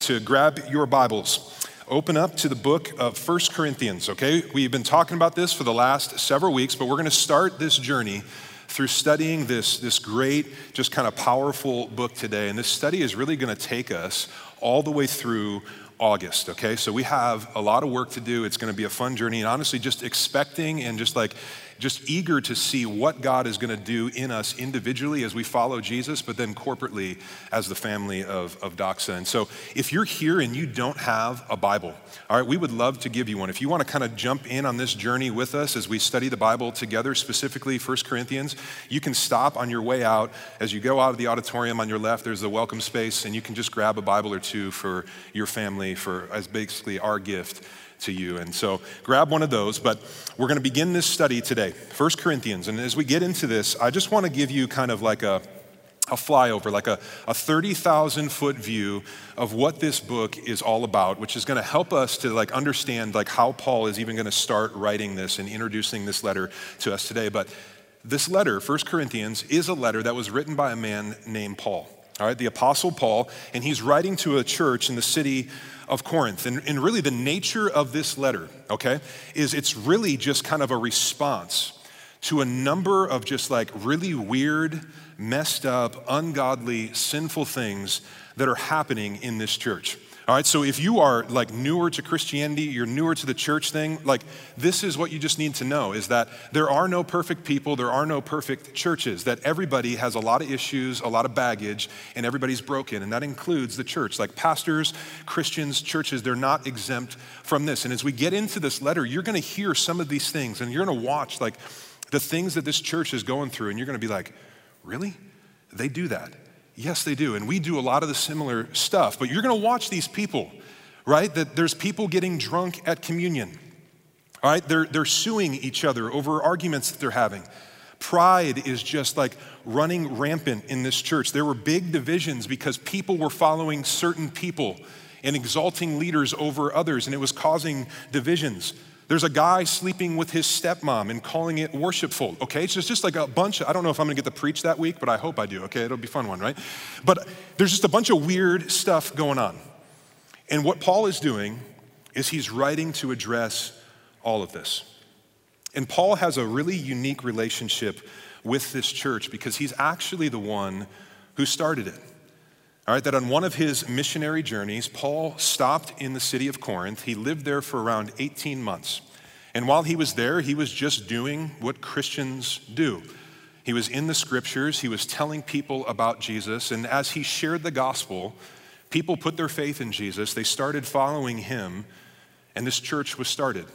to grab your Bibles. Open up to the book of First Corinthians, okay? We've been talking about this for the last several weeks, but we're going to start this journey through studying this, this great, just kind of powerful book today. And this study is really going to take us all the way through August, okay? So we have a lot of work to do. It's going to be a fun journey. And honestly, just expecting and just like just eager to see what God is going to do in us individually as we follow Jesus, but then corporately as the family of, of Doxa. And so if you're here and you don't have a Bible, all right, we would love to give you one. If you want to kind of jump in on this journey with us as we study the Bible together, specifically 1 Corinthians, you can stop on your way out. As you go out of the auditorium on your left, there's the welcome space, and you can just grab a Bible or two for your family for as basically our gift to you. And so grab one of those. But we're going to begin this study today, First Corinthians. And as we get into this, I just want to give you kind of like a a flyover, like a, a 30,000 foot view of what this book is all about, which is going to help us to like understand like how Paul is even going to start writing this and introducing this letter to us today. But this letter, First Corinthians, is a letter that was written by a man named Paul. All right, the Apostle Paul, and he's writing to a church in the city of Corinth. And, and really, the nature of this letter, okay, is it's really just kind of a response to a number of just like really weird, messed up, ungodly, sinful things that are happening in this church. All right, so if you are like newer to Christianity, you're newer to the church thing, like this is what you just need to know is that there are no perfect people, there are no perfect churches, that everybody has a lot of issues, a lot of baggage, and everybody's broken, and that includes the church. Like pastors, Christians, churches, they're not exempt from this. And as we get into this letter, you're gonna hear some of these things, and you're gonna watch like the things that this church is going through, and you're gonna be like, really? They do that. Yes, they do. And we do a lot of the similar stuff. But you're going to watch these people, right? That there's people getting drunk at communion. All right? They're, they're suing each other over arguments that they're having. Pride is just like running rampant in this church. There were big divisions because people were following certain people and exalting leaders over others, and it was causing divisions. There's a guy sleeping with his stepmom and calling it worshipful, okay? So it's just like a bunch of, I don't know if I'm gonna get to preach that week, but I hope I do, okay? It'll be fun one, right? But there's just a bunch of weird stuff going on. And what Paul is doing is he's writing to address all of this. And Paul has a really unique relationship with this church because he's actually the one who started it. All right, that on one of his missionary journeys, Paul stopped in the city of Corinth. He lived there for around 18 months. And while he was there, he was just doing what Christians do. He was in the scriptures, he was telling people about Jesus, and as he shared the gospel, people put their faith in Jesus. They started following him, and this church was started.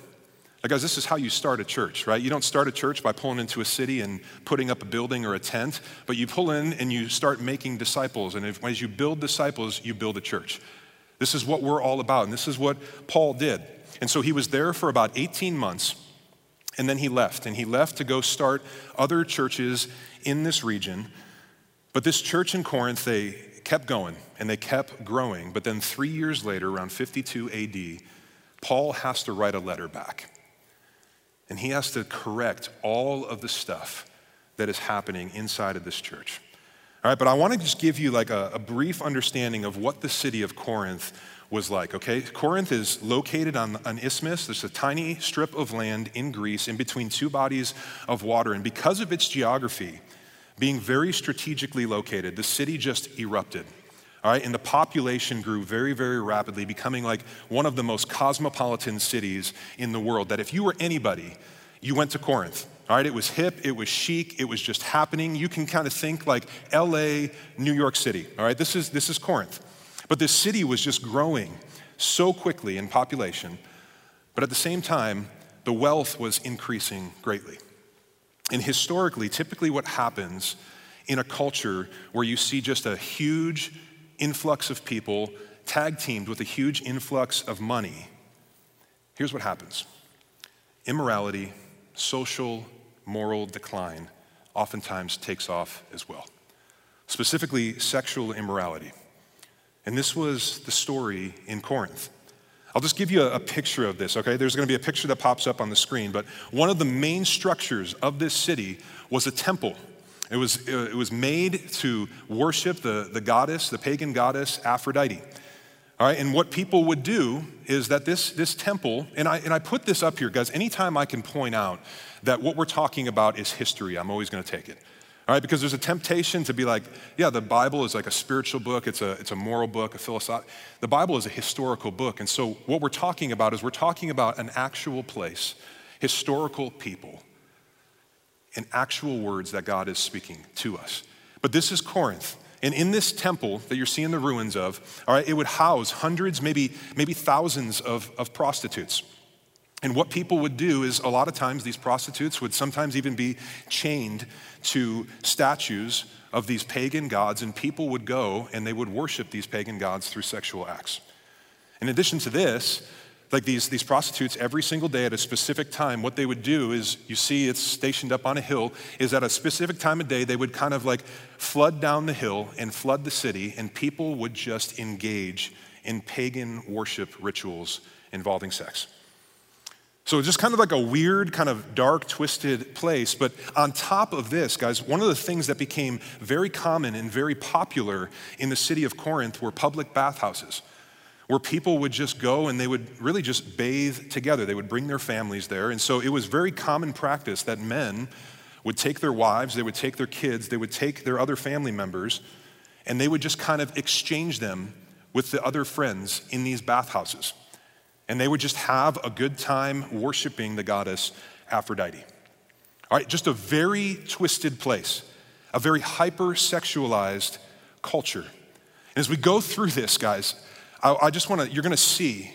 Guys, this is how you start a church, right? You don't start a church by pulling into a city and putting up a building or a tent, but you pull in and you start making disciples. And if, as you build disciples, you build a church. This is what we're all about, and this is what Paul did. And so he was there for about 18 months, and then he left. And he left to go start other churches in this region. But this church in Corinth, they kept going and they kept growing. But then three years later, around 52 AD, Paul has to write a letter back. And he has to correct all of the stuff that is happening inside of this church. All right, but I want to just give you like a, a, brief understanding of what the city of Corinth was like, okay? Corinth is located on an isthmus. There's a tiny strip of land in Greece in between two bodies of water. And because of its geography, being very strategically located, the city just erupted. All right, and the population grew very, very rapidly, becoming like one of the most cosmopolitan cities in the world. That if you were anybody, you went to Corinth. All right, it was hip, it was chic, it was just happening. You can kind of think like LA, New York City. All right, this is, this is Corinth. But this city was just growing so quickly in population. But at the same time, the wealth was increasing greatly. And historically, typically what happens in a culture where you see just a huge influx of people tag teamed with a huge influx of money, here's what happens immorality, social, moral decline oftentimes takes off as well, specifically sexual immorality. And this was the story in Corinth. I'll just give you a, picture of this, okay? There's gonna be a picture that pops up on the screen, but one of the main structures of this city was a temple. It was, it was made to worship the, the goddess, the pagan goddess Aphrodite. All right, and what people would do is that this, this temple, and I, and I put this up here, guys, anytime I can point out that what we're talking about is history, I'm always gonna take it. All right, because there's a temptation to be like, yeah, the Bible is like a spiritual book, it's a, it's a moral book, a philosophical. The Bible is a historical book. And so what we're talking about is we're talking about an actual place, historical people, and actual words that God is speaking to us. But this is Corinth. And in this temple that you're seeing the ruins of, all right, it would house hundreds, maybe, maybe thousands of, of prostitutes. And what people would do is a lot of times these prostitutes would sometimes even be chained to statues of these pagan gods, and people would go and they would worship these pagan gods through sexual acts. In addition to this, like these, these prostitutes every single day at a specific time what they would do is you see it's stationed up on a hill is at a specific time of day they would kind of like flood down the hill and flood the city and people would just engage in pagan worship rituals involving sex. So it's just kind of like a weird kind of dark twisted place but on top of this guys one of the things that became very common and very popular in the city of corinth were public bathhouses where people would just go and they would really just bathe together. They would bring their families there. And so it was very common practice that men would take their wives, they would take their kids, they would take their other family members, and they would just kind of exchange them with the other friends in these bathhouses. And they would just have a good time worshiping the goddess Aphrodite. All right, just a very twisted place, a very hyper-sexualized culture. And as we go through this, guys, I, I just want to, you're going to see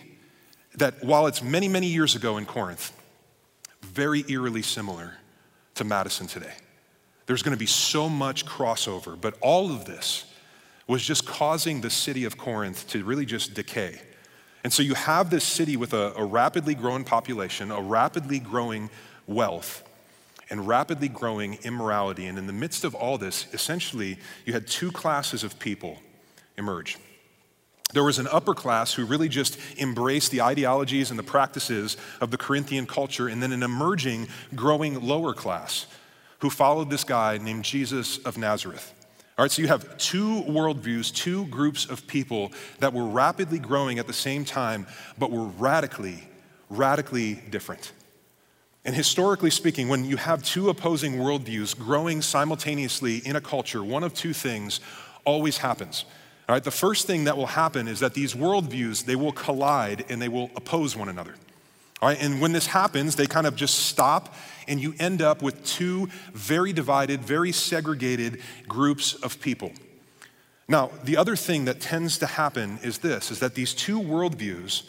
that while it's many, many years ago in Corinth, very eerily similar to Madison today. There's going to be so much crossover, but all of this was just causing the city of Corinth to really just decay. And so you have this city with a, a rapidly growing population, a rapidly growing wealth, and rapidly growing immorality. And in the midst of all this, essentially, you had two classes of people emerge. There was an upper class who really just embraced the ideologies and the practices of the Corinthian culture, and then an emerging, growing lower class who followed this guy named Jesus of Nazareth. All right, so you have two worldviews, two groups of people that were rapidly growing at the same time, but were radically, radically different. And historically speaking, when you have two opposing worldviews growing simultaneously in a culture, one of two things always happens. All right, the first thing that will happen is that these worldviews, they will collide and they will oppose one another. All right, and when this happens, they kind of just stop, and you end up with two very divided, very segregated groups of people. Now, the other thing that tends to happen is this is that these two worldviews,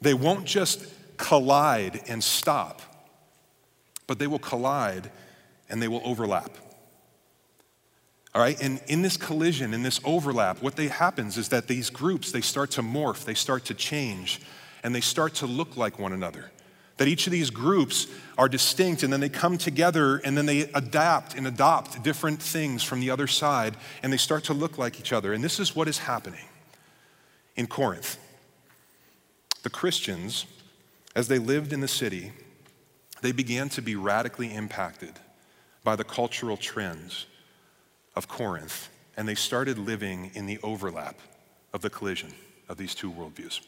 they won't just collide and stop, but they will collide and they will overlap. All right, and in this collision, in this overlap, what they happens is that these groups, they start to morph, they start to change, and they start to look like one another. That each of these groups are distinct and then they come together and then they adapt and adopt different things from the other side and they start to look like each other. And this is what is happening in Corinth. The Christians, as they lived in the city, they began to be radically impacted by the cultural trends of Corinth, and they started living in the overlap of the collision of these two worldviews.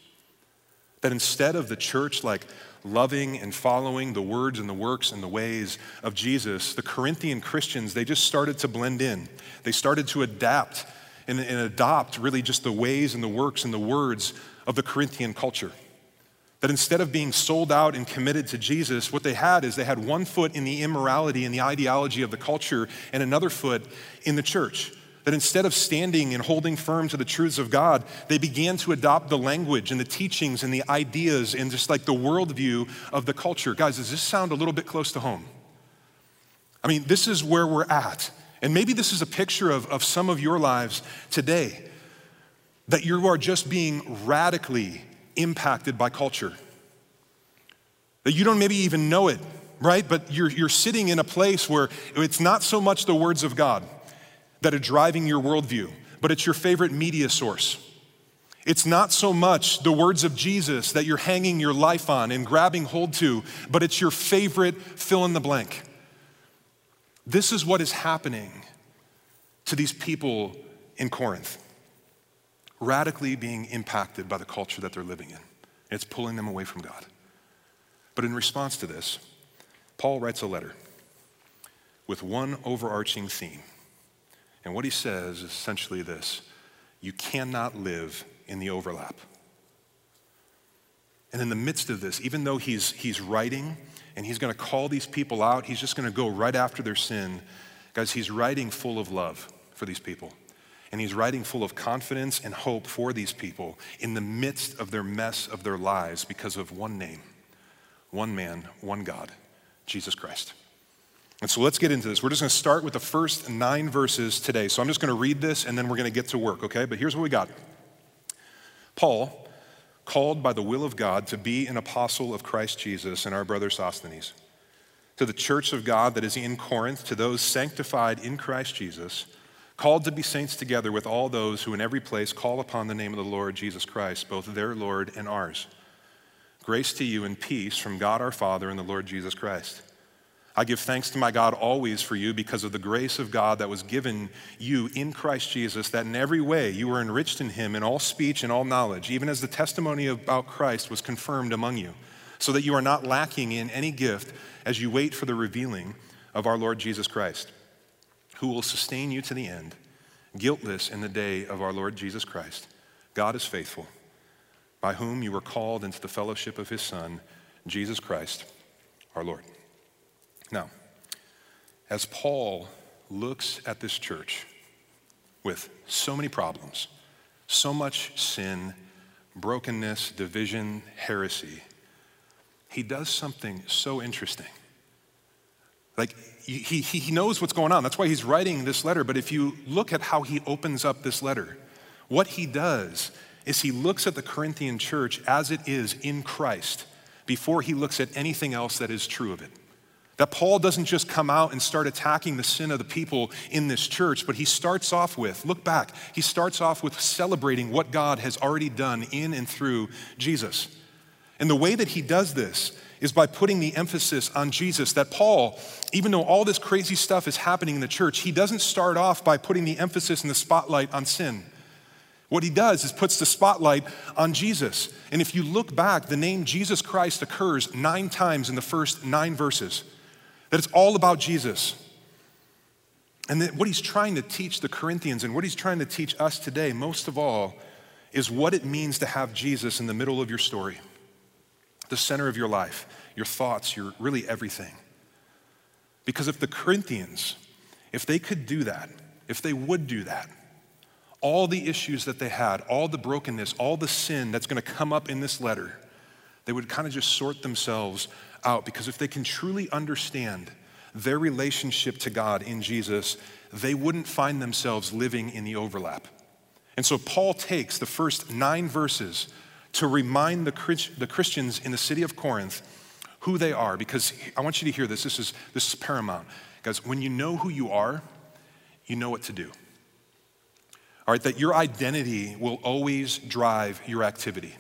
That instead of the church like loving and following the words and the works and the ways of Jesus, the Corinthian Christians, they just started to blend in. They started to adapt and, and adopt really just the ways and the works and the words of the Corinthian culture. That instead of being sold out and committed to Jesus, what they had is they had one foot in the immorality and the ideology of the culture and another foot in the church. That instead of standing and holding firm to the truths of God, they began to adopt the language and the teachings and the ideas and just like the worldview of the culture. Guys, does this sound a little bit close to home? I mean, this is where we're at. And maybe this is a picture of, of some of your lives today that you are just being radically impacted by culture. That you don't maybe even know it, right? But you're, you're sitting in a place where it's not so much the words of God that are driving your worldview, but it's your favorite media source. It's not so much the words of Jesus that you're hanging your life on and grabbing hold to, but it's your favorite fill in the blank. This is what is happening to these people in Corinth. Radically being impacted by the culture that they're living in. It's pulling them away from God. But in response to this, Paul writes a letter with one overarching theme. And what he says is essentially this you cannot live in the overlap. And in the midst of this, even though he's, he's writing and he's going to call these people out, he's just going to go right after their sin. Guys, he's writing full of love for these people. And he's writing full of confidence and hope for these people in the midst of their mess of their lives because of one name, one man, one God, Jesus Christ. And so let's get into this. We're just going to start with the first nine verses today. So I'm just going to read this and then we're going to get to work, okay? But here's what we got Paul, called by the will of God to be an apostle of Christ Jesus, and our brother Sosthenes, to the church of God that is in Corinth, to those sanctified in Christ Jesus, called to be saints together with all those who in every place call upon the name of the Lord Jesus Christ, both their Lord and ours. Grace to you and peace from God our Father and the Lord Jesus Christ. I give thanks to my God always for you because of the grace of God that was given you in Christ Jesus, that in every way you were enriched in him in all speech and all knowledge, even as the testimony about Christ was confirmed among you, so that you are not lacking in any gift as you wait for the revealing of our Lord Jesus Christ, who will sustain you to the end, guiltless in the day of our Lord Jesus Christ. God is faithful, by whom you were called into the fellowship of his Son, Jesus Christ, our Lord. Now, as Paul looks at this church with so many problems, so much sin, brokenness, division, heresy, he does something so interesting. Like, he, he, he knows what's going on. That's why he's writing this letter. But if you look at how he opens up this letter, what he does is he looks at the Corinthian church as it is in Christ before he looks at anything else that is true of it. That Paul doesn't just come out and start attacking the sin of the people in this church, but he starts off with, look back, he starts off with celebrating what God has already done in and through Jesus. And the way that he does this is by putting the emphasis on Jesus. That Paul, even though all this crazy stuff is happening in the church, he doesn't start off by putting the emphasis and the spotlight on sin. What he does is puts the spotlight on Jesus. And if you look back, the name Jesus Christ occurs nine times in the first nine verses that it's all about Jesus. And that what he's trying to teach the Corinthians and what he's trying to teach us today, most of all, is what it means to have Jesus in the middle of your story, the center of your life, your thoughts, your really everything. Because if the Corinthians, if they could do that, if they would do that, all the issues that they had, all the brokenness, all the sin that's going to come up in this letter, they would kind of just sort themselves out because if they can truly understand their relationship to God in Jesus, they wouldn't find themselves living in the overlap. And so Paul takes the first nine verses to remind the, the Christians in the city of Corinth who they are, because I want you to hear this. This is, this is paramount. Guys, when you know who you are, you know what to do. All right, that your identity will always drive your activity.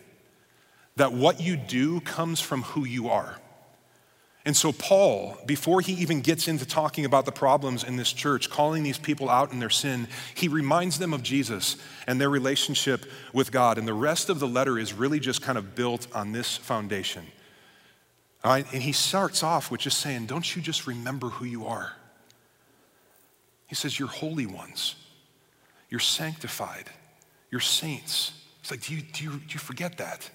That what you do comes from who you are. And so, Paul, before he even gets into talking about the problems in this church, calling these people out in their sin, he reminds them of Jesus and their relationship with God. And the rest of the letter is really just kind of built on this foundation. All right? And he starts off with just saying, Don't you just remember who you are? He says, You're holy ones, you're sanctified, you're saints. It's like, do you, do you, do you forget that?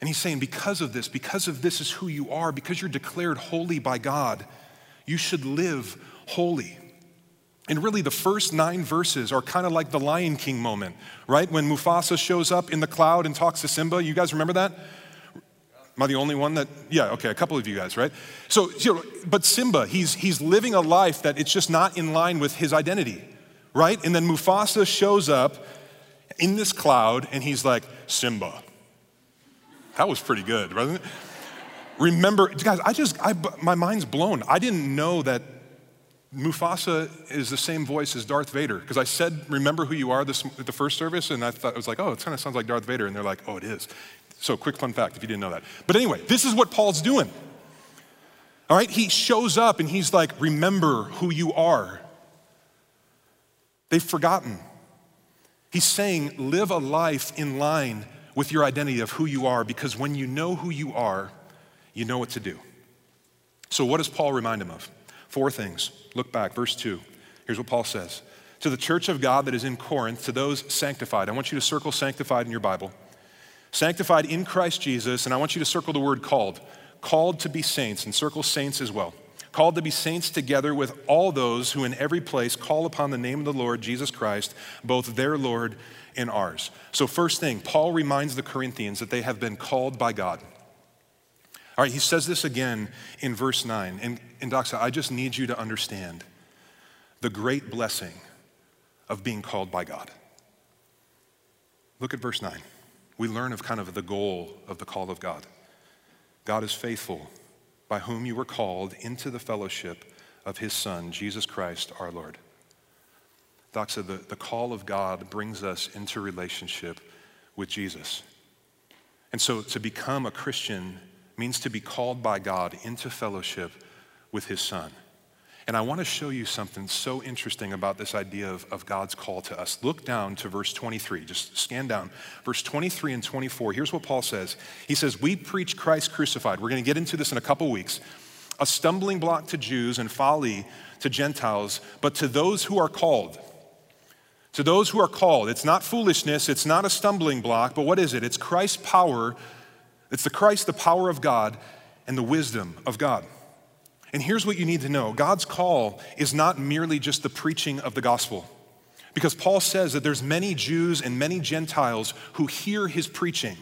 And he's saying, because of this, because of this is who you are, because you're declared holy by God, you should live holy. And really, the first nine verses are kind of like the Lion King moment, right? When Mufasa shows up in the cloud and talks to Simba. You guys remember that? Am I the only one that? Yeah, okay, a couple of you guys, right? So, you know, but Simba, he's, he's living a life that it's just not in line with his identity, right? And then Mufasa shows up in this cloud and he's like, Simba, that was pretty good, wasn't it? Remember, guys, I just, I, my mind's blown. I didn't know that Mufasa is the same voice as Darth Vader because I said, "Remember who you are." This at the first service, and I thought it was like, "Oh, it kind of sounds like Darth Vader," and they're like, "Oh, it is." So, quick fun fact if you didn't know that. But anyway, this is what Paul's doing. All right, he shows up and he's like, "Remember who you are." They've forgotten. He's saying, live a life in line with your identity of who you are, because when you know who you are, you know what to do. So, what does Paul remind him of? Four things. Look back, verse 2. Here's what Paul says To the church of God that is in Corinth, to those sanctified, I want you to circle sanctified in your Bible. Sanctified in Christ Jesus, and I want you to circle the word called. Called to be saints, and circle saints as well called to be saints together with all those who in every place call upon the name of the Lord Jesus Christ, both their Lord and ours. So, first thing, Paul reminds the Corinthians that they have been called by God. All right, he says this again in verse 9. And, and Doxa, I just need you to understand the great blessing of being called by God. Look at verse 9. We learn of kind of the goal of the call of God. God is faithful by whom you were called into the fellowship of his Son, Jesus Christ our Lord. Doxa, the, the call of God brings us into relationship with Jesus. And so to become a Christian means to be called by God into fellowship with his Son. And I want to show you something so interesting about this idea of, of God's call to us. Look down to verse 23. Just scan down. Verse 23 and 24. Here's what Paul says He says, We preach Christ crucified. We're going to get into this in a couple weeks. A stumbling block to Jews and folly to Gentiles, but to those who are called. To those who are called, it's not foolishness, it's not a stumbling block, but what is it? It's Christ's power, it's the Christ, the power of God, and the wisdom of God. And here's what you need to know God's call is not merely just the preaching of the gospel. Because Paul says that there's many Jews and many Gentiles who hear his preaching,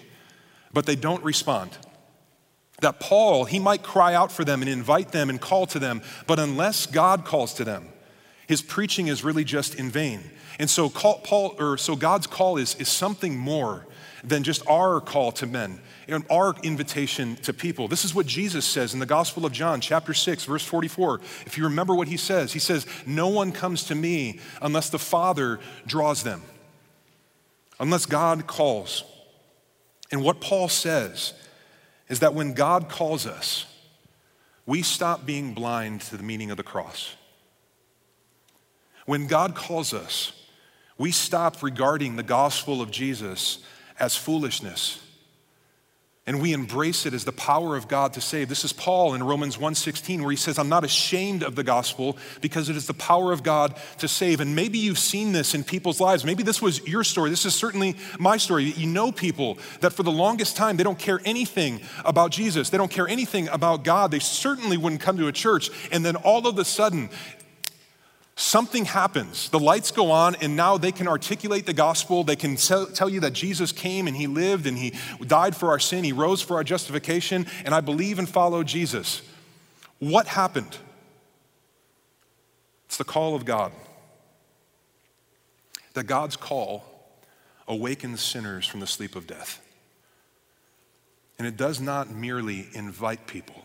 but they don't respond. That Paul, he might cry out for them and invite them and call to them, but unless God calls to them, his preaching is really just in vain. And so Paul, or so God's call is, is something more than just our call to men and our invitation to people. This is what Jesus says in the Gospel of John, chapter 6, verse 44. If you remember what he says, he says, No one comes to me unless the Father draws them, unless God calls. And what Paul says is that when God calls us, we stop being blind to the meaning of the cross. When God calls us, we stop regarding the gospel of Jesus as foolishness. And we embrace it as the power of God to save. This is Paul in Romans 1:16 where he says, "I'm not ashamed of the gospel because it is the power of God to save." And maybe you've seen this in people's lives. Maybe this was your story. This is certainly my story. You know people that for the longest time they don't care anything about Jesus. They don't care anything about God. They certainly wouldn't come to a church. And then all of a sudden, something happens. The lights go on, and now they can articulate the gospel. They can tell you that Jesus came and he lived and he died for our sin, he rose for our justification, and I believe and follow Jesus. What happened? It's the call of God. That God's call awakens sinners from the sleep of death. And it does not merely invite people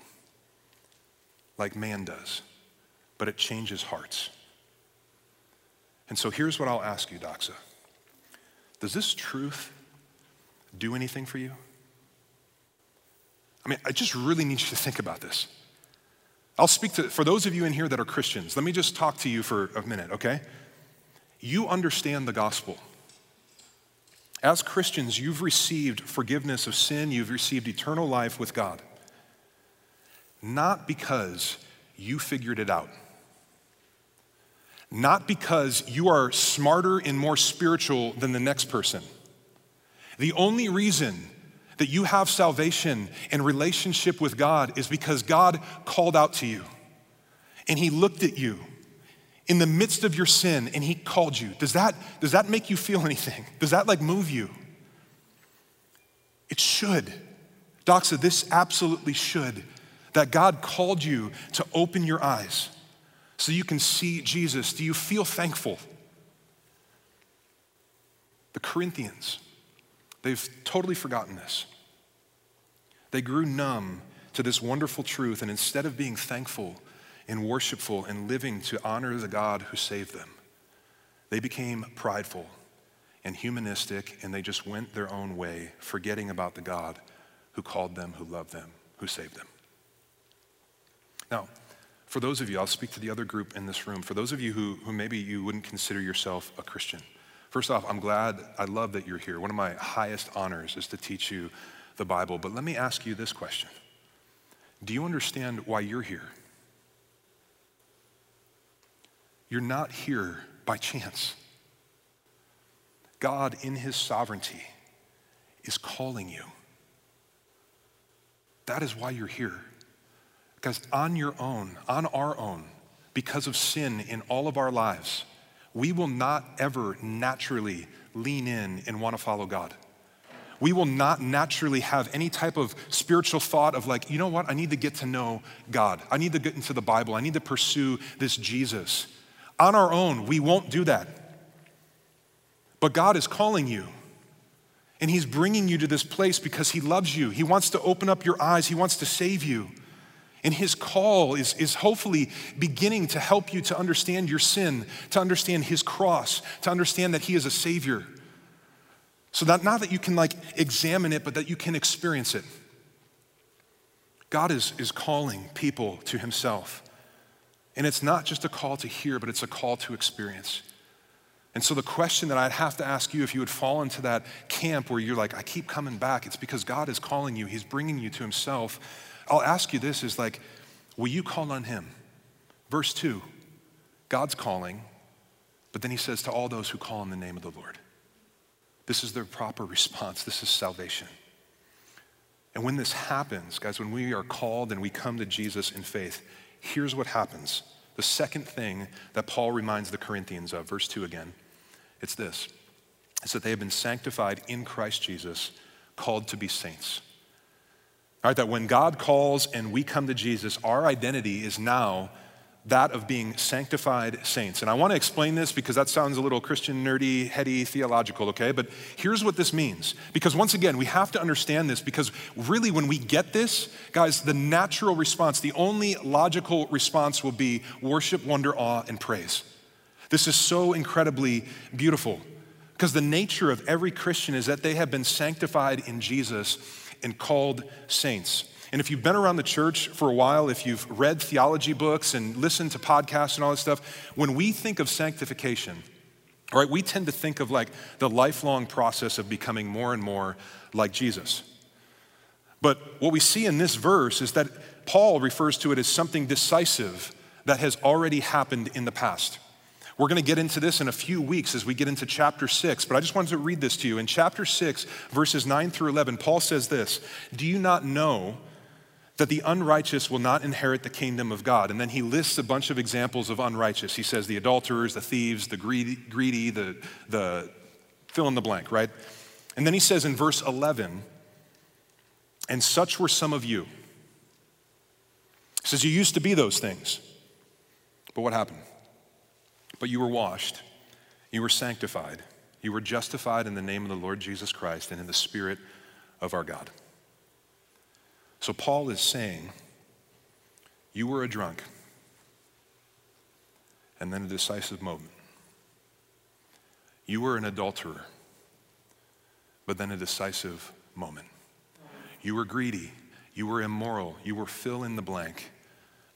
like man does, but it changes hearts. And so here's what I'll ask you, Doxa. Does this truth do anything for you? I mean, I just really need you to think about this. I'll speak to, for those of you in here that are Christians, let me just talk to you for a minute, okay? You understand the gospel. As Christians, you've received forgiveness of sin, you've received eternal life with God. Not because you figured it out not because you are smarter and more spiritual than the next person. The only reason that you have salvation and relationship with God is because God called out to you and He looked at you in the midst of your sin and He called you. Does that, does that make you feel anything? Does that like move you? It should. Doxa, this absolutely should. That God called you to open your eyes so you can see Jesus. Do you feel thankful? The Corinthians, they've totally forgotten this. They grew numb to this wonderful truth, and instead of being thankful and worshipful and living to honor the God who saved them, they became prideful and humanistic, and they just went their own way, forgetting about the God who called them, who loved them, who saved them. Now, for those of you, I'll speak to the other group in this room, for those of you who, who maybe you wouldn't consider yourself a Christian, First off, I'm glad, I love that you're here. One of my highest honors is to teach you the Bible. But let me ask you this question Do you understand why you're here? You're not here by chance. God, in His sovereignty, is calling you. That is why you're here. Because on your own, on our own, because of sin in all of our lives, we will not ever naturally lean in and want to follow God. We will not naturally have any type of spiritual thought of, like, you know what, I need to get to know God. I need to get into the Bible. I need to pursue this Jesus. On our own, we won't do that. But God is calling you. And He's bringing you to this place because He loves you. He wants to open up your eyes, He wants to save you. And his call is, is hopefully beginning to help you to understand your sin, to understand his cross, to understand that he is a savior. So that not that you can like examine it, but that you can experience it. God is, is calling people to himself. And it's not just a call to hear, but it's a call to experience. And so the question that I'd have to ask you if you would fall into that camp where you're like, I keep coming back, it's because God is calling you, He's bringing you to Himself. I'll ask you this is like, will you call on him? Verse 2, God's calling, but then he says to all those who call on the name of the Lord. This is their proper response. This is salvation. And when this happens, guys, when we are called and we come to Jesus in faith, here's what happens. The second thing that Paul reminds the Corinthians of, verse 2 again, it's this it's that they have been sanctified in Christ Jesus, called to be saints. All right, that when God calls and we come to Jesus, our identity is now that of being sanctified saints. And I want to explain this because that sounds a little Christian, nerdy, heady, theological, okay? But here's what this means. Because once again, we have to understand this because really, when we get this, guys, the natural response, the only logical response will be worship, wonder, awe, and praise. This is so incredibly beautiful because the nature of every Christian is that they have been sanctified in Jesus and called saints. And if you've been around the church for a while, if you've read theology books and listened to podcasts and all this stuff, when we think of sanctification, right, we tend to think of like the lifelong process of becoming more and more like Jesus. But what we see in this verse is that Paul refers to it as something decisive that has already happened in the past. We're going to get into this in a few weeks as we get into chapter 6, but I just wanted to read this to you. In chapter 6, verses 9 through 11, Paul says this Do you not know that the unrighteous will not inherit the kingdom of God? And then he lists a bunch of examples of unrighteous. He says the adulterers, the thieves, the greedy, the, the fill in the blank, right? And then he says in verse 11, And such were some of you. He says, You used to be those things. But what happened? But you were washed, you were sanctified, you were justified in the name of the Lord Jesus Christ and in the Spirit of our God. So Paul is saying, You were a drunk, and then a decisive moment. You were an adulterer, but then a decisive moment. You were greedy, you were immoral, you were fill in the blank,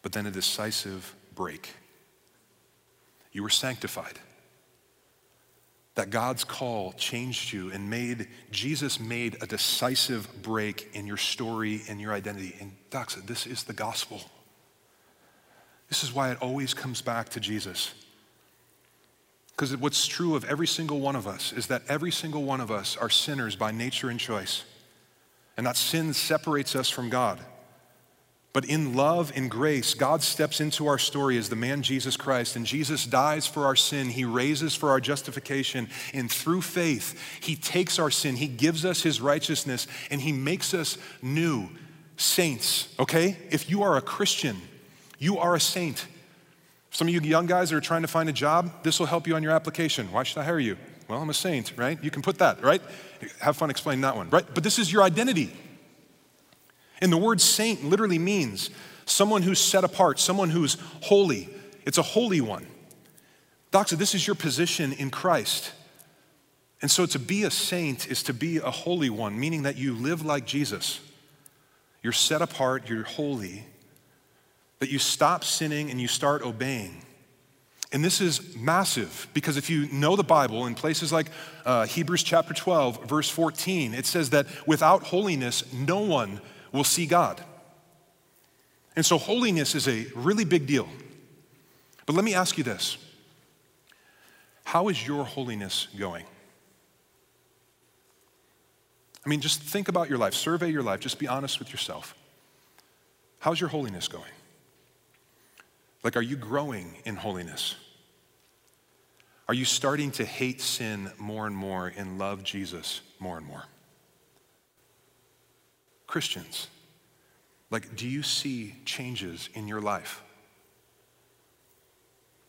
but then a decisive break. You were sanctified. That God's call changed you and made, Jesus made a decisive break in your story and your identity. And Doxa, this is the gospel. This is why it always comes back to Jesus. Because what's true of every single one of us is that every single one of us are sinners by nature and choice. And that sin separates us from God. But in love and grace, God steps into our story as the man Jesus Christ, and Jesus dies for our sin. He raises for our justification. And through faith, He takes our sin, He gives us His righteousness, and He makes us new saints, okay? If you are a Christian, you are a saint. Some of you young guys that are trying to find a job, this will help you on your application. Why should I hire you? Well, I'm a saint, right? You can put that, right? Have fun explaining that one, right? But this is your identity. And the word saint literally means someone who's set apart, someone who's holy. It's a holy one. Doxa, this is your position in Christ. And so to be a saint is to be a holy one, meaning that you live like Jesus. You're set apart, you're holy, that you stop sinning and you start obeying. And this is massive because if you know the Bible in places like uh, Hebrews chapter 12, verse 14, it says that without holiness, no one will see God. And so holiness is a really big deal. But let me ask you this How is your holiness going? I mean, just think about your life, survey your life, just be honest with yourself. How's your holiness going? Like, are you growing in holiness? Are you starting to hate sin more and more and love Jesus more and more? Christians, like, do you see changes in your life?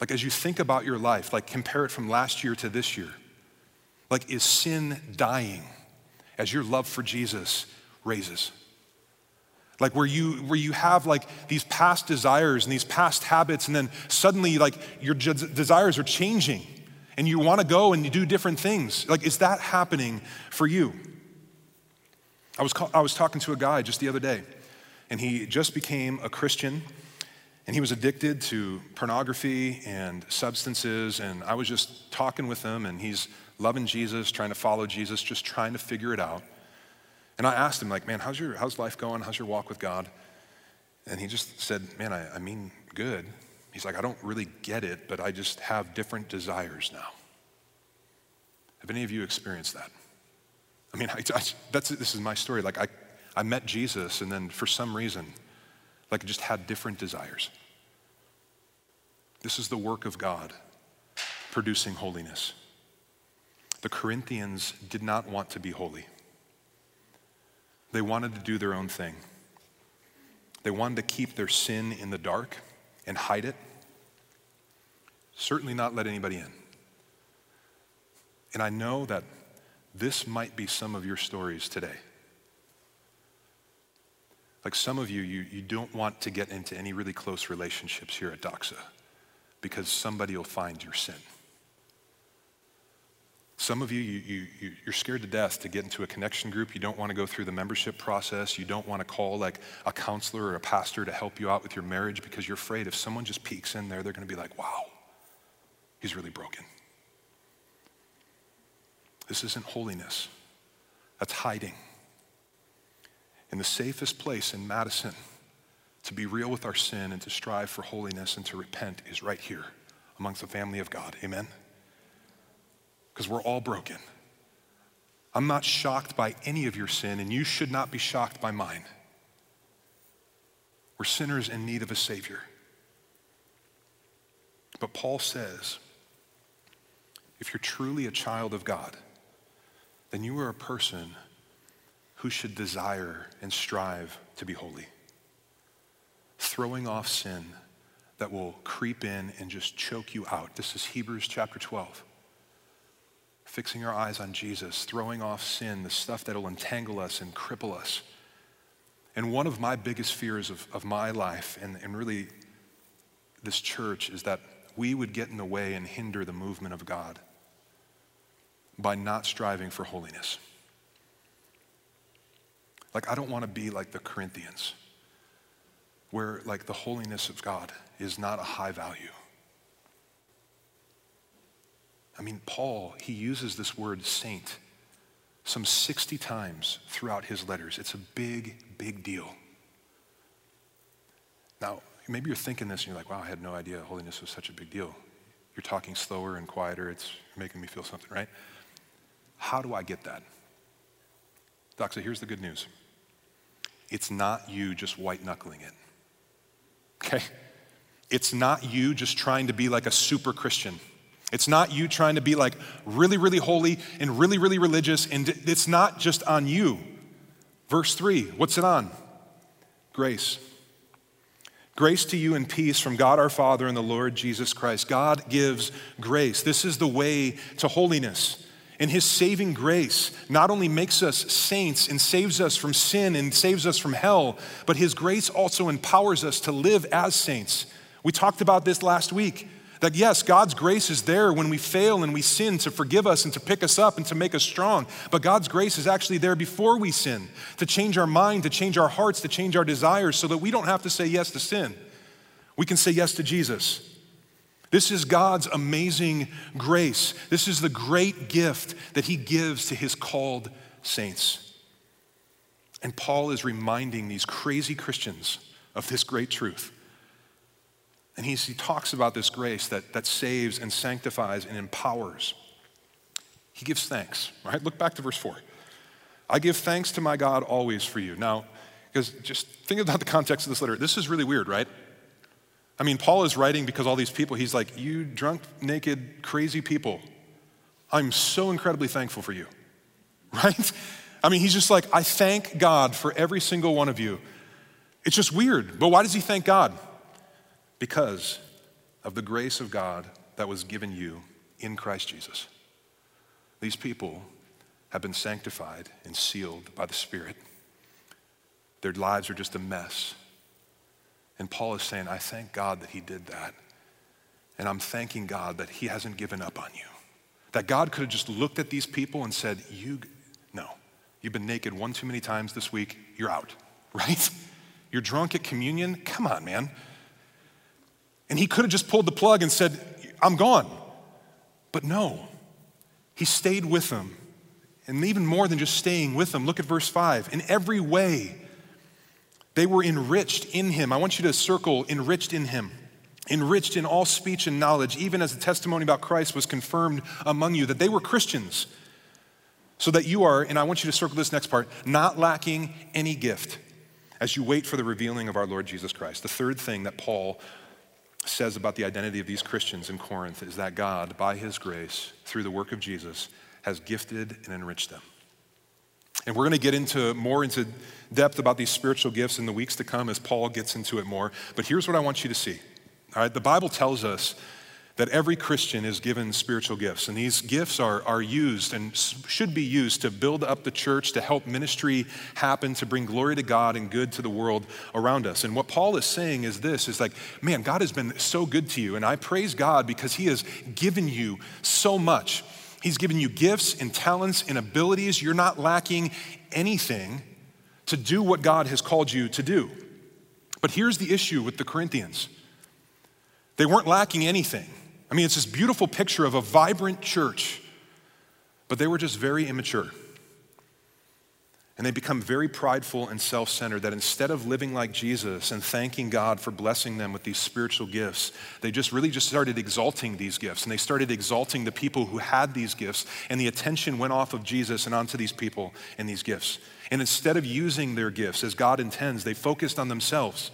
Like, as you think about your life, like, compare it from last year to this year. Like, is sin dying as your love for Jesus raises? Like where you where you have like these past desires and these past habits, and then suddenly like your desires are changing, and you want to go and you do different things. Like, is that happening for you? I was I was talking to a guy just the other day, and he just became a Christian, and he was addicted to pornography and substances, and I was just talking with him, and he's loving Jesus, trying to follow Jesus, just trying to figure it out. And I asked him, like, man, how's your how's life going? How's your walk with God? And he just said, man, I, I mean, good. He's like, I don't really get it, but I just have different desires now. Have any of you experienced that? I mean, I, I, that's, this is my story. Like, I, I met Jesus, and then for some reason, like, I just had different desires. This is the work of God producing holiness. The Corinthians did not want to be holy. They wanted to do their own thing. They wanted to keep their sin in the dark and hide it. Certainly not let anybody in. And I know that this might be some of your stories today. Like some of you, you, you don't want to get into any really close relationships here at Doxa because somebody will find your sin. Some of you, you, you, you're scared to death to get into a connection group. You don't want to go through the membership process. You don't want to call like a counselor or a pastor to help you out with your marriage because you're afraid if someone just peeks in there, they're going to be like, wow, he's really broken. This isn't holiness, that's hiding. In the safest place in Madison to be real with our sin and to strive for holiness and to repent is right here amongst the family of God. Amen? because we're all broken. I'm not shocked by any of your sin, and you should not be shocked by mine. We're sinners in need of a Savior. But Paul says if you're truly a child of God, then you are a person who should desire and strive to be holy. Throwing off sin that will creep in and just choke you out. This is Hebrews chapter 12 fixing our eyes on Jesus, throwing off sin, the stuff that'll entangle us and cripple us. And one of my biggest fears of, of my life and, and really this church is that we would get in the way and hinder the movement of God by not striving for holiness. Like, I don't want to be like the Corinthians, where, like, the holiness of God is not a high value. I mean, Paul, he uses this word saint some 60 times throughout his letters. It's a big, big deal. Now, maybe you're thinking this and you're like, wow, I had no idea holiness was such a big deal. You're talking slower and quieter. It's making me feel something, right? How do I get that? Doxa, here's the good news it's not you just white knuckling it. Okay? It's not you just trying to be like a super Christian. It's not you trying to be like really, really holy and really, really religious, and it's not just on you. Verse 3, what's it on? Grace. Grace to you and peace from God our Father and the Lord Jesus Christ. God gives grace. This is the way to holiness. And his saving grace not only makes us saints and saves us from sin and saves us from hell, but his grace also empowers us to live as saints. We talked about this last week. That yes, God's grace is there when we fail and we sin to forgive us and to pick us up and to make us strong. But God's grace is actually there before we sin to change our mind, to change our hearts, to change our desires so that we don't have to say yes to sin. We can say yes to Jesus. This is God's amazing grace. This is the great gift that He gives to His called saints. And Paul is reminding these crazy Christians of this great truth. And he talks about this grace that, that saves and sanctifies and empowers. He gives thanks, right? Look back to verse 4. I give thanks to my God always for you. Now, because just think about the context of this letter. This is really weird, right? I mean, Paul is writing because all these people, he's like, You drunk, naked, crazy people, I'm so incredibly thankful for you, right? I mean, he's just like, I thank God for every single one of you. It's just weird. But why does he thank God? Because of the grace of God that was given you in Christ Jesus. These people have been sanctified and sealed by the Spirit. Their lives are just a mess. And Paul is saying, I thank God that he did that. And I'm thanking God that he hasn't given up on you. That God could have just looked at these people and said, You, no, you've been naked one too many times this week, you're out, right? You're drunk at communion, come on, man. And he could have just pulled the plug and said, I'm gone. But no, he stayed with them. And even more than just staying with them, look at verse 5. In every way, they were enriched in him. I want you to circle enriched in him. Enriched in all speech and knowledge, even as the testimony about Christ was confirmed among you, that they were Christians. So that you are, and I want you to circle this next part, not lacking any gift as you wait for the revealing of our Lord Jesus Christ. The third thing that Paul says about the identity of these Christians in Corinth is that God, by his grace, through the work of Jesus, has gifted and enriched them. And we're going to get into more into depth about these spiritual gifts in the weeks to come as Paul gets into it more. But here's what I want you to see. All right, the Bible tells us that every Christian is given spiritual gifts, and these gifts are, are used and should be used to build up the church, to help ministry happen, to bring glory to God and good to the world around us. And what Paul is saying is this is like, man, God has been so good to you, and I praise God because He has given you so much. He's given you gifts and talents and abilities. You're not lacking anything to do what God has called you to do. But here's the issue with the Corinthians they weren't lacking anything. I mean, it's this beautiful picture of a vibrant church, but they were just very immature. And they become very prideful and self centered that instead of living like Jesus and thanking God for blessing them with these spiritual gifts, they just really just started exalting these gifts. And they started exalting the people who had these gifts. And the attention went off of Jesus and onto these people and these gifts. And instead of using their gifts as God intends, they focused on themselves,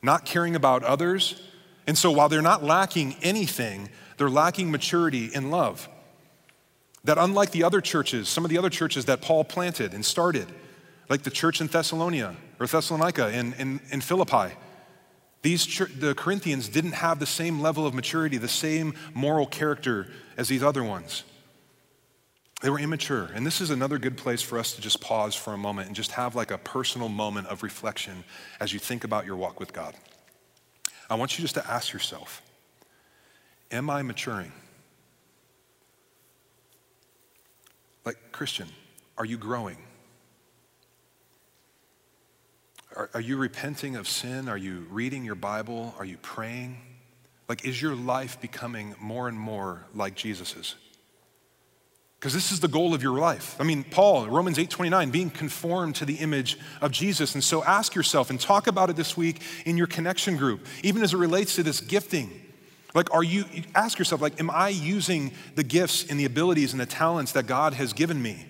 not caring about others and so while they're not lacking anything, they're lacking maturity in love. That unlike the other churches, some of the other churches that Paul planted and started, like the church in Thessalonica or Thessalonica in, in, in Philippi, these the Corinthians didn't have the same level of maturity, the same moral character as these other ones. They were immature. And this is another good place for us to just pause for a moment and just have like a personal moment of reflection as you think about your walk with God. I want you just to ask yourself Am I maturing? Like, Christian, are you growing? Are, are, you repenting of sin? Are you reading your Bible? Are you praying? Like, is your life becoming more and more like Jesus's? Because this is the goal of your life. I mean, Paul, Romans 8:29, being conformed to the image of Jesus. And so ask yourself and talk about it this week in your connection group, even as it relates to this gifting. Like, are you, ask yourself, like, am I using the gifts and the abilities and the talents that God has given me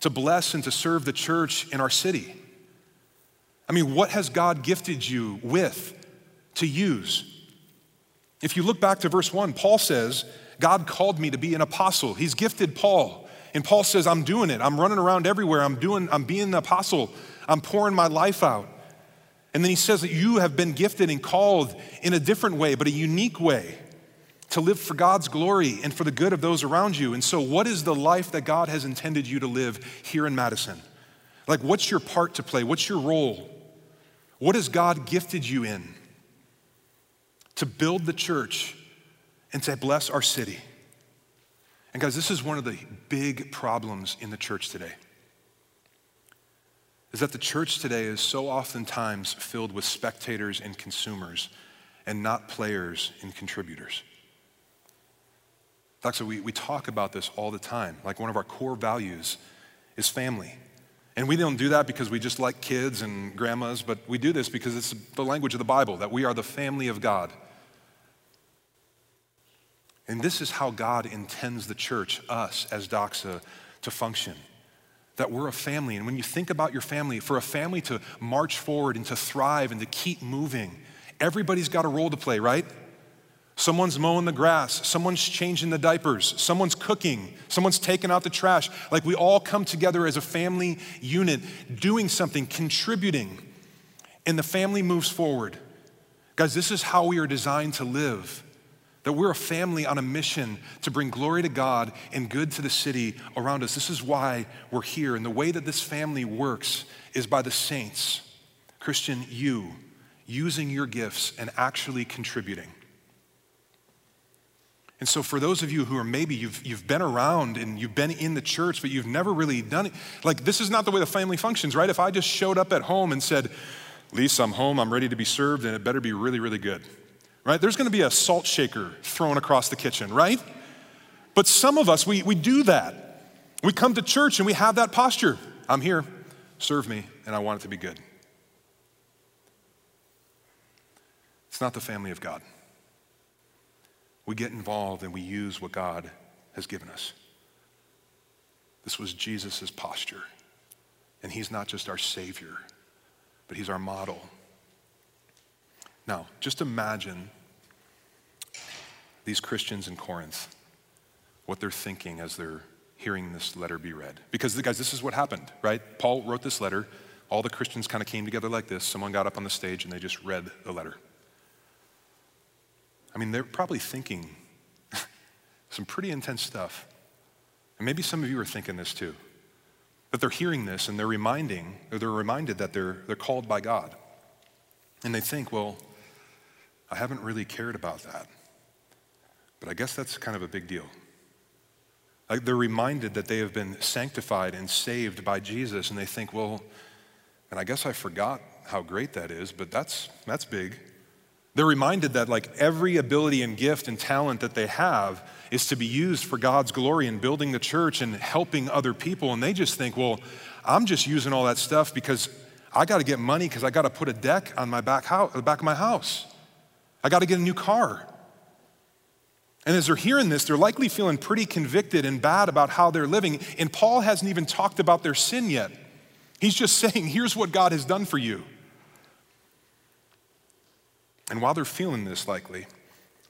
to bless and to serve the church in our city? I mean, what has God gifted you with to use? If you look back to verse 1, Paul says, God called me to be an apostle. He's gifted Paul. And Paul says, I'm doing it. I'm running around everywhere. I'm doing, I'm being an apostle. I'm pouring my life out. And then he says that you have been gifted and called in a different way, but a unique way to live for God's glory and for the good of those around you. And so, what is the life that God has intended you to live here in Madison? Like, what's your part to play? What's your role? What has God gifted you in? To build the church and to bless our city. And guys, this is one of the big problems in the church today. Is that the church today is so oftentimes filled with spectators and consumers and not players and contributors. Doxa, we, we talk about this all the time. Like one of our core values is family. And we don't do that because we just like kids and grandmas, but we do this because it's the language of the Bible that we are the family of God. And this is how God intends the church, us as Doxa, to function. That we're a family. And when you think about your family, for a family to march forward and to thrive and to keep moving, everybody's got a role to play, right? Someone's mowing the grass, someone's changing the diapers, someone's cooking, someone's taking out the trash. Like we all come together as a family unit, doing something, contributing, and the family moves forward. Guys, this is how we are designed to live. That we're a family on a mission to bring glory to God and good to the city around us. This is why we're here. And the way that this family works is by the saints, Christian, you, using your gifts and actually contributing. And so, for those of you who are maybe you've, you've been around and you've been in the church, but you've never really done it, like this is not the way the family functions, right? If I just showed up at home and said, Lisa, I'm home, I'm ready to be served, and it better be really, really good, right? There's gonna be a salt shaker thrown across the kitchen, right? But some of us, we, we do that. We come to church and we have that posture I'm here, serve me, and I want it to be good. It's not the family of God we get involved and we use what God has given us. This was Jesus' posture. And he's not just our Savior, but he's our model. Now, just imagine these Christians in Corinth, what they're thinking as they're hearing this letter be read. Because, guys, this is what happened, right? Paul wrote this letter. All the Christians kind of came together like this. Someone got up on the stage and they just read the letter. I mean, they're probably thinking some pretty intense stuff. And maybe some of you are thinking this too. But they're hearing this and they're reminding, or they're reminded that they're, they're called by God. And they think, well, I haven't really cared about that. But I guess that's kind of a big deal. Like they're reminded that they have been sanctified and saved by Jesus, and they think, well, and I guess I forgot how great that is, but that's, that's big. They're reminded that, like, every ability and gift and talent that they have is to be used for God's glory and building the church and helping other people. And they just think, well, I'm just using all that stuff because I got to get money because I got to put a deck on my back, house, the back of my house. I got to get a new car. And as they're hearing this, they're likely feeling pretty convicted and bad about how they're living. And Paul hasn't even talked about their sin yet. He's just saying, here's what God has done for you. And while they're feeling this, likely,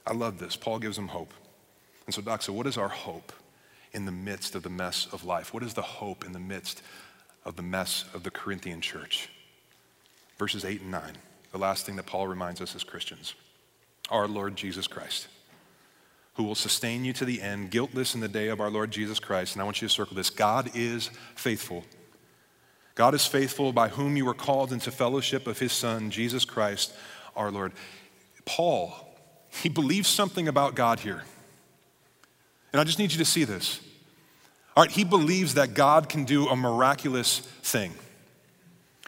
I love this. Paul gives them hope. And so, Doxa, so what is our hope in the midst of the mess of life? What is the hope in the midst of the mess of the Corinthian church? Verses 8 and 9, the last thing that Paul reminds us as Christians our Lord Jesus Christ, who will sustain you to the end, guiltless in the day of our Lord Jesus Christ. And I want you to circle this God is faithful. God is faithful by whom you were called into fellowship of his Son, Jesus Christ our Lord. Paul, he believes something about God here. And I just need you to see this. All right, he believes that God can do a miraculous thing.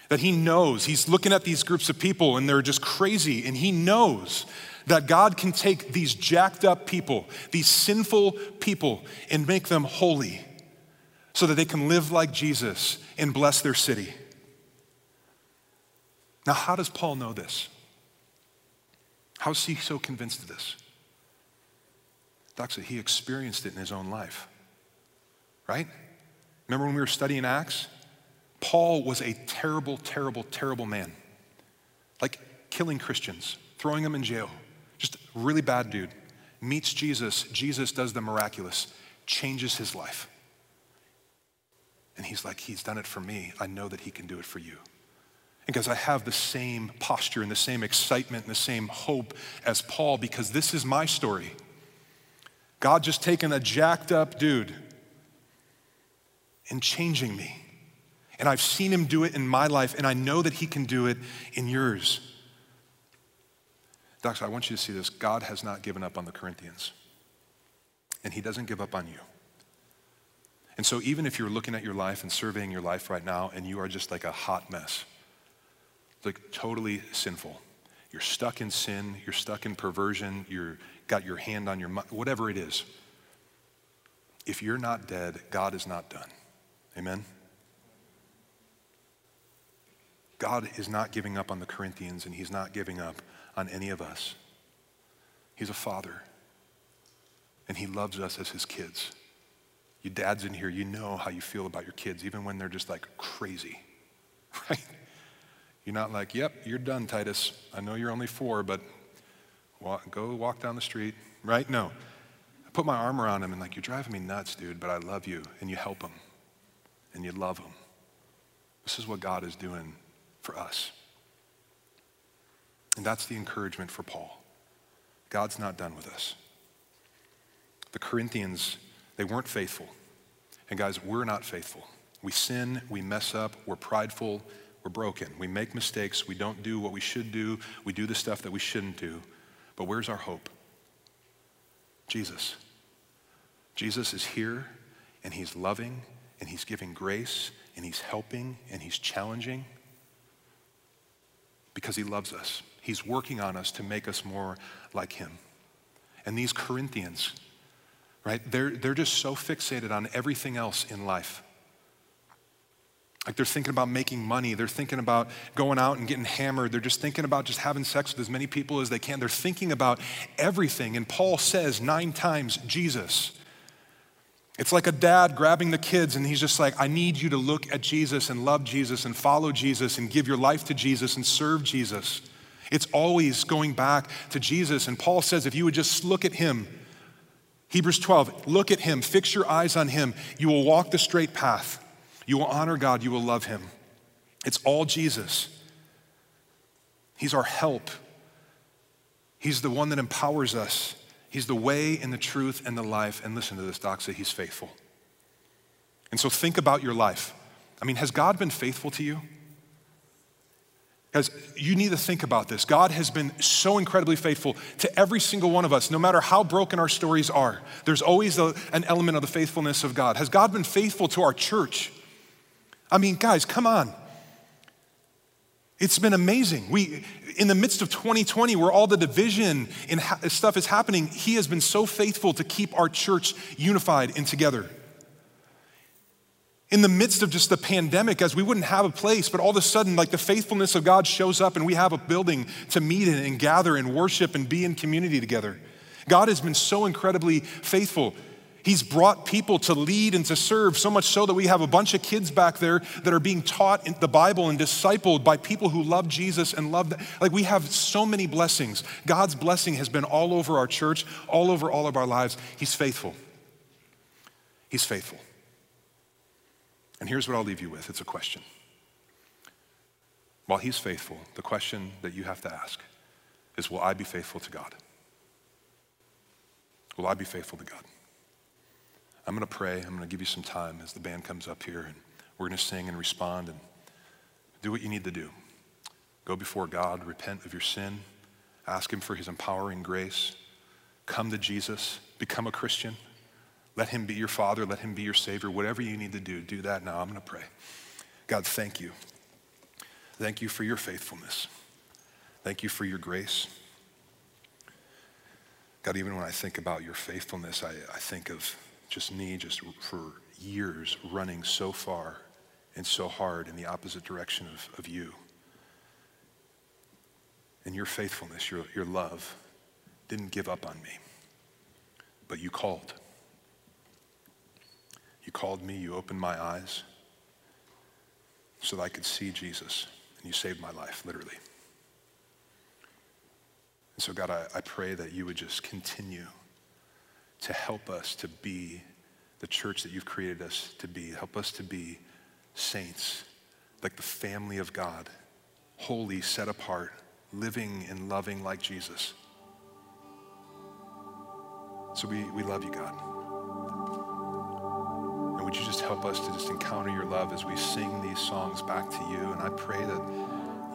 That he knows, he's looking at these groups of people and they're just crazy, and he knows that God can take these jacked up people, these sinful people, and make them holy so that they can live like Jesus and bless their city. Now, how does Paul know this? How is he so convinced of this? Said he experienced it in his own life. Right? Remember when we were studying Acts? Paul was a terrible, terrible, terrible man. Like killing Christians, throwing them in jail. Really bad dude. Meets Jesus. Jesus does the miraculous, changes his life. And he's like, He's done it for me. I know that he can do it for you because I have the same posture and the same excitement and the same hope as Paul because this is my story. God just taking a jacked up dude and changing me. And I've seen him do it in my life, and I know that he can do it in yours. Doxa, I want you to see this. God has not given up on the Corinthians, and he doesn't give up on you. And so, even if you're looking at your life and surveying your life right now, and you are just like a hot mess, like totally sinful. You're stuck in sin, you're stuck in perversion, you're got your hand on your whatever it is. if you're not dead, God is not done. Amen? God is not giving up on the Corinthians and he's not giving up on any of us. He's a father and he loves us as his kids. You dads in here, you know how you feel about your kids, even when they're just like crazy, right? You're not like, yep, you're done, Titus. I know you're only four, but walk, go walk down the street, right? No. I put my arm around him and like, you're driving me nuts, dude, but I love you. And you help him and you love him. This is what God is doing for us. And that's the encouragement for Paul. God's not done with us. The Corinthians, they weren't faithful. And guys, we're not faithful. We sin, we mess up, we're prideful, we're broken. We make mistakes, we don't do what we should do, we do the stuff that we shouldn't do. But where's our hope? Jesus. Jesus is here and he's loving and he's giving grace and he's helping and he's challenging because he loves us. He's working on us to make us more like him. And these Corinthians, right, they're, they're just so fixated on everything else in life. Like they're thinking about making money. They're thinking about going out and getting hammered. They're just thinking about just having sex with as many people as they can. They're thinking about everything. And Paul says nine times, Jesus. It's like a dad grabbing the kids and he's just like, I need you to look at Jesus and love Jesus and follow Jesus and give your life to Jesus and serve Jesus. It's always going back to Jesus. And Paul says, if you would just look at him, Hebrews 12, look at him, fix your eyes on him, you will walk the straight path. You will honor God, you will love him. It's all Jesus. He's our help. He's the one that empowers us. He's the way and the truth and the life. And listen to this, Doxa, he's faithful. And so think about your life. I mean, has God been faithful to you? Guys, you need to think about this. God has been so incredibly faithful to every single one of us, no matter how broken our stories are. There's always a, an element of the faithfulness of God. Has God been faithful to our church? I mean, guys, come on. It's been amazing. We, in the midst of 2020, where all the division and ha- stuff is happening, He has been so faithful to keep our church unified and together. In the midst of just the pandemic, as we wouldn't have a place, but all of a sudden, like the faithfulness of God shows up and we have a building to meet in and gather and worship and be in community together. God has been so incredibly faithful. He's brought people to lead and to serve, so much so that we have a bunch of kids back there that are being taught the Bible and discipled by people who love Jesus and love that. Like we have so many blessings. God's blessing has been all over our church, all over all of our lives. He's faithful. He's faithful. And here's what I'll leave you with it's a question. While He's faithful, the question that you have to ask is Will I be faithful to God? Will I be faithful to God? I'm going to pray. I'm going to give you some time as the band comes up here, and we're going to sing and respond and do what you need to do. Go before God, repent of your sin, ask Him for His empowering grace, come to Jesus, become a Christian. Let Him be your Father, let Him be your Savior. Whatever you need to do, do that now. I'm going to pray. God, thank you. Thank you for your faithfulness. Thank you for your grace. God, even when I think about your faithfulness, I, I think of just me, just for years, running so far and so hard in the opposite direction of, of you. And your faithfulness, your, your love, didn't give up on me, but you called. You called me, you opened my eyes so that I could see Jesus, and you saved my life, literally. And so, God, I, I pray that you would just continue to help us to be the church that you've created us to be. Help us to be saints, like the family of God, holy, set apart, living and loving like Jesus. So we, we love you, God. And would you just help us to just encounter your love as we sing these songs back to you? And I pray that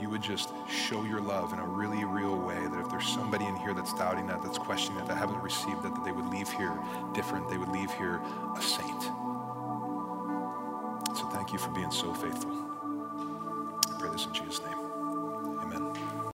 you would just show your love in a really real way. That if there's somebody in here that's doubting that, that's questioning that, that haven't received that, that they would leave here different. They would leave here a saint. So thank you for being so faithful. I pray this in Jesus' name.